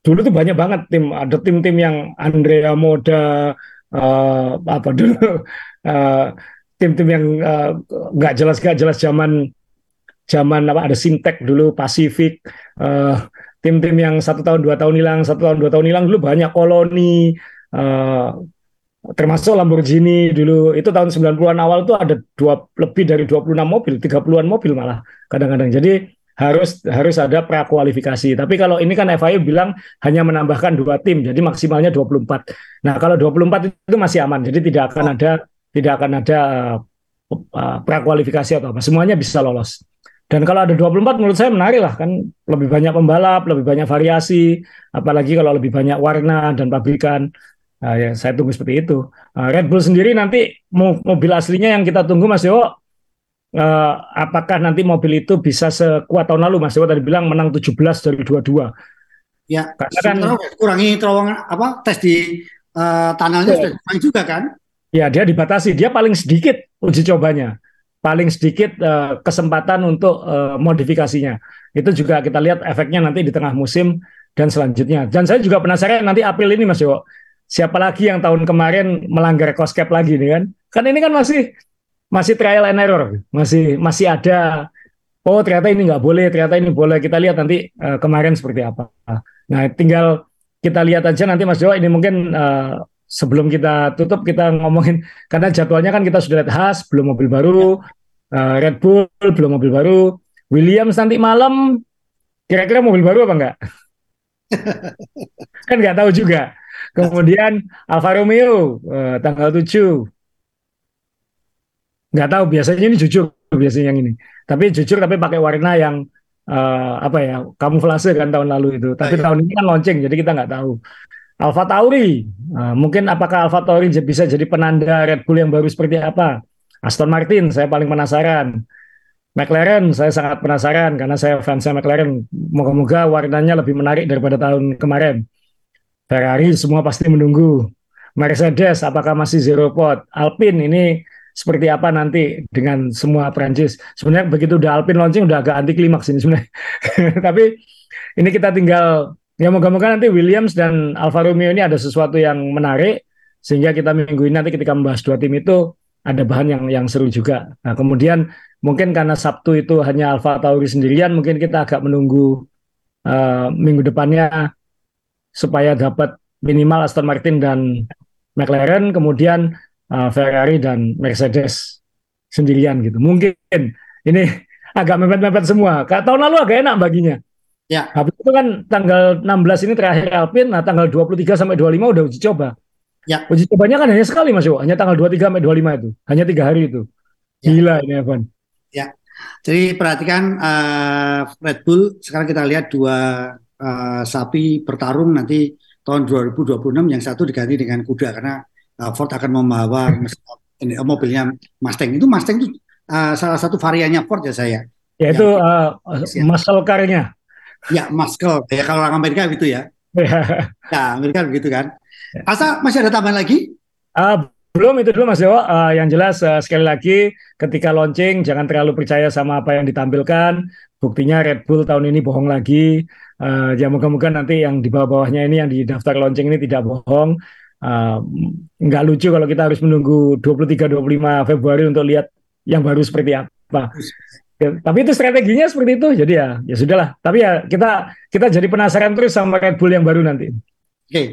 Dulu tuh banyak banget tim, ada tim-tim yang Andrea Moda uh, apa dulu uh, <laughs> tim-tim yang uh, nggak jelas nggak jelas zaman zaman apa ada Sintek dulu Pasifik uh, tim-tim yang satu tahun dua tahun hilang satu tahun dua tahun hilang dulu banyak koloni uh, termasuk Lamborghini dulu. Itu tahun 90-an awal itu ada dua lebih dari 26 mobil 30-an mobil malah kadang-kadang. Jadi harus harus ada pra kualifikasi tapi kalau ini kan FIA bilang hanya menambahkan dua tim jadi maksimalnya 24 nah kalau 24 itu masih aman jadi tidak akan oh. ada tidak akan ada uh, uh, pra kualifikasi atau apa. Semuanya bisa lolos dan kalau ada 24 menurut saya menarik lah kan lebih banyak pembalap, lebih banyak variasi, apalagi kalau lebih banyak warna dan pabrikan. Nah, ya saya tunggu seperti itu. Uh, Red Bull sendiri nanti mobil aslinya yang kita tunggu Mas Dewo, uh, apakah nanti mobil itu bisa sekuat tahun lalu Mas Dewo tadi bilang menang 17 dari 22. Ya, karena kan kurangi terowongan apa tes di uh, tunnelnya ya. sudah juga kan? Ya, dia dibatasi. Dia paling sedikit uji cobanya paling sedikit uh, kesempatan untuk uh, modifikasinya. Itu juga kita lihat efeknya nanti di tengah musim dan selanjutnya. Dan saya juga penasaran nanti April ini Mas Yo, siapa lagi yang tahun kemarin melanggar cost cap lagi nih kan? Kan ini kan masih masih trial and error, masih masih ada oh ternyata ini nggak boleh, ternyata ini boleh. Kita lihat nanti uh, kemarin seperti apa. Nah, tinggal kita lihat aja nanti Mas Jo ini mungkin uh, sebelum kita tutup kita ngomongin karena jadwalnya kan kita sudah lihat khas belum mobil baru ya. uh, Red Bull belum mobil baru. Williams nanti malam kira-kira mobil baru apa enggak? <laughs> Kan nggak tahu juga. Kemudian Alfa Romeo uh, tanggal 7 nggak tahu biasanya ini jujur biasanya yang ini. Tapi jujur tapi pakai warna yang uh, apa ya kamuflase kan tahun lalu itu. Tapi Ayo. tahun ini kan launching jadi kita nggak tahu Alfa Tauri, nah, mungkin apakah Alfa Tauri bisa jadi penanda Red Bull yang baru seperti apa? Aston Martin, saya paling penasaran. McLaren, saya sangat penasaran karena saya fansnya McLaren. Moga-moga warnanya lebih menarik daripada tahun kemarin. Ferrari semua pasti menunggu. Mercedes, apakah masih zero pot? Alpine ini seperti apa nanti dengan semua Prancis? Sebenarnya begitu udah Alpine launching udah agak anti klimaks ini sebenarnya. <laughs> Tapi ini kita tinggal Ya moga-moga nanti Williams dan Alfa Romeo ini ada sesuatu yang menarik sehingga kita minggu ini nanti ketika membahas dua tim itu ada bahan yang yang seru juga. Nah kemudian mungkin karena Sabtu itu hanya Alfa Tauri sendirian, mungkin kita agak menunggu uh, minggu depannya supaya dapat minimal Aston Martin dan McLaren, kemudian uh, Ferrari dan Mercedes sendirian gitu. Mungkin ini agak mepet-mepet semua. Tahun lalu agak enak baginya. Ya. Habis itu kan tanggal 16 ini terakhir Alpin, nah tanggal 23 sampai 25 udah uji coba. Ya. Uji cobanya kan hanya sekali Mas Yo, hanya tanggal 23 sampai 25 itu. Hanya tiga hari itu. Ya. Gila ini Evan. Ya. Jadi perhatikan uh, Red Bull sekarang kita lihat dua uh, sapi bertarung nanti tahun 2026 yang satu diganti dengan kuda karena uh, Ford akan membawa ini, mobilnya Mustang. Itu Mustang itu uh, salah satu variannya Ford ya saya. Ya itu uh, muscle car-nya. Ya, muscle. Ya kalau orang Amerika gitu ya. <laughs> ya, Amerika begitu kan. Asa masih ada tambahan lagi? Uh, belum itu dulu Mas Dewo. Uh, yang jelas uh, sekali lagi ketika launching jangan terlalu percaya sama apa yang ditampilkan. Buktinya Red Bull tahun ini bohong lagi. Uh, ya moga-moga nanti yang di bawah-bawahnya ini yang di daftar launching ini tidak bohong. Uh, nggak lucu kalau kita harus menunggu 23-25 Februari untuk lihat yang baru seperti apa. Ya, tapi itu strateginya seperti itu. Jadi ya, ya sudahlah. Tapi ya kita kita jadi penasaran terus sama Red Bull yang baru nanti. Oke. Okay.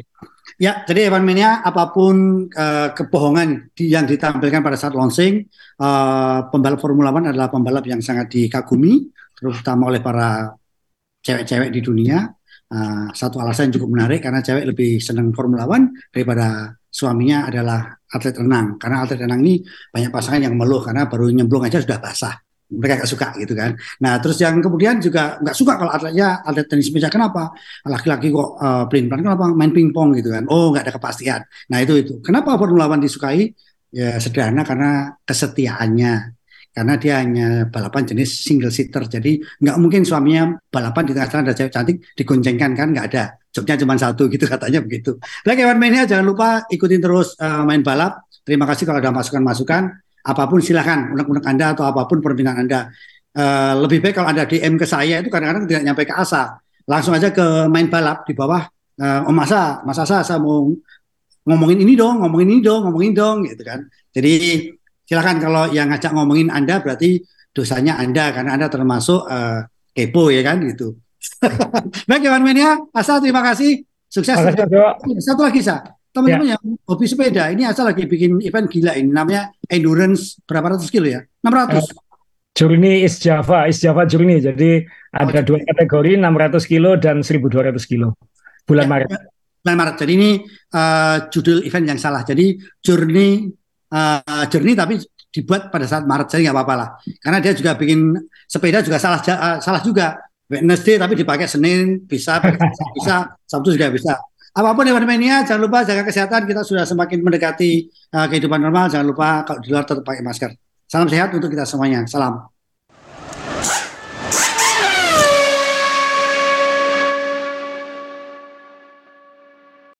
Ya, jadi Evan Mania apa pun uh, kebohongan di, yang ditampilkan pada saat launching, uh, pembalap Formula One adalah pembalap yang sangat dikagumi, terutama oleh para cewek-cewek di dunia. Uh, satu alasan yang cukup menarik karena cewek lebih senang Formula One daripada suaminya adalah atlet renang. Karena atlet renang ini banyak pasangan yang meluh karena baru nyemplung aja sudah basah mereka nggak suka gitu kan. Nah terus yang kemudian juga nggak suka kalau atletnya atlet tenis meja kenapa laki-laki kok uh, pelin pelan kenapa main pingpong gitu kan. Oh nggak ada kepastian. Nah itu itu. Kenapa Formula One disukai? Ya sederhana karena kesetiaannya. Karena dia hanya balapan jenis single seater. Jadi nggak mungkin suaminya balapan di tengah jalan ada cewek cantik digoncengkan kan nggak ada. Jobnya cuma satu gitu <laughs> katanya begitu. Lagi Evan Mania jangan lupa ikutin terus uh, main balap. Terima kasih kalau ada masukan-masukan apa pun silahkan unek-unek Anda atau apa pun perbincangan Anda. Uh, lebih baik kalau Anda DM ke saya itu kadang-kadang tidak nyampe ke Asa. Langsung aja ke main balap di bawah uh, Om Asa, Mas Asa saya mau ngomongin ini dong, ngomongin ini dong, ngomongin dong gitu kan. Jadi silahkan kalau yang ngajak ngomongin Anda berarti dosanya Anda karena Anda termasuk uh, kepo ya kan gitu. <laughs> Baik Iwan Mania, Asa terima kasih. Sukses. Satu lagi, Sa teman-teman ya. yang hobi sepeda ini asal lagi bikin event gila ini namanya endurance berapa ratus kilo ya? 600 uh, Journey is Java is Java Journey jadi ada oh, dua kategori 600 kilo dan 1200 kilo. Bulan ya, Maret. ya, bulan Maret. Jadi ini uh, judul event yang salah. Jadi Journey uh, Journey tapi dibuat pada saat Maret. Jadi nggak apa-apa lah. Karena dia juga bikin sepeda juga salah uh, salah juga. Wednesday tapi dipakai Senin bisa bisa <laughs> Sabtu juga bisa apa pun yang Mania, jangan lupa jaga kesehatan. Kita sudah semakin mendekati uh, kehidupan normal. Jangan lupa kalau di luar tetap pakai masker. Salam sehat untuk kita semuanya. Salam.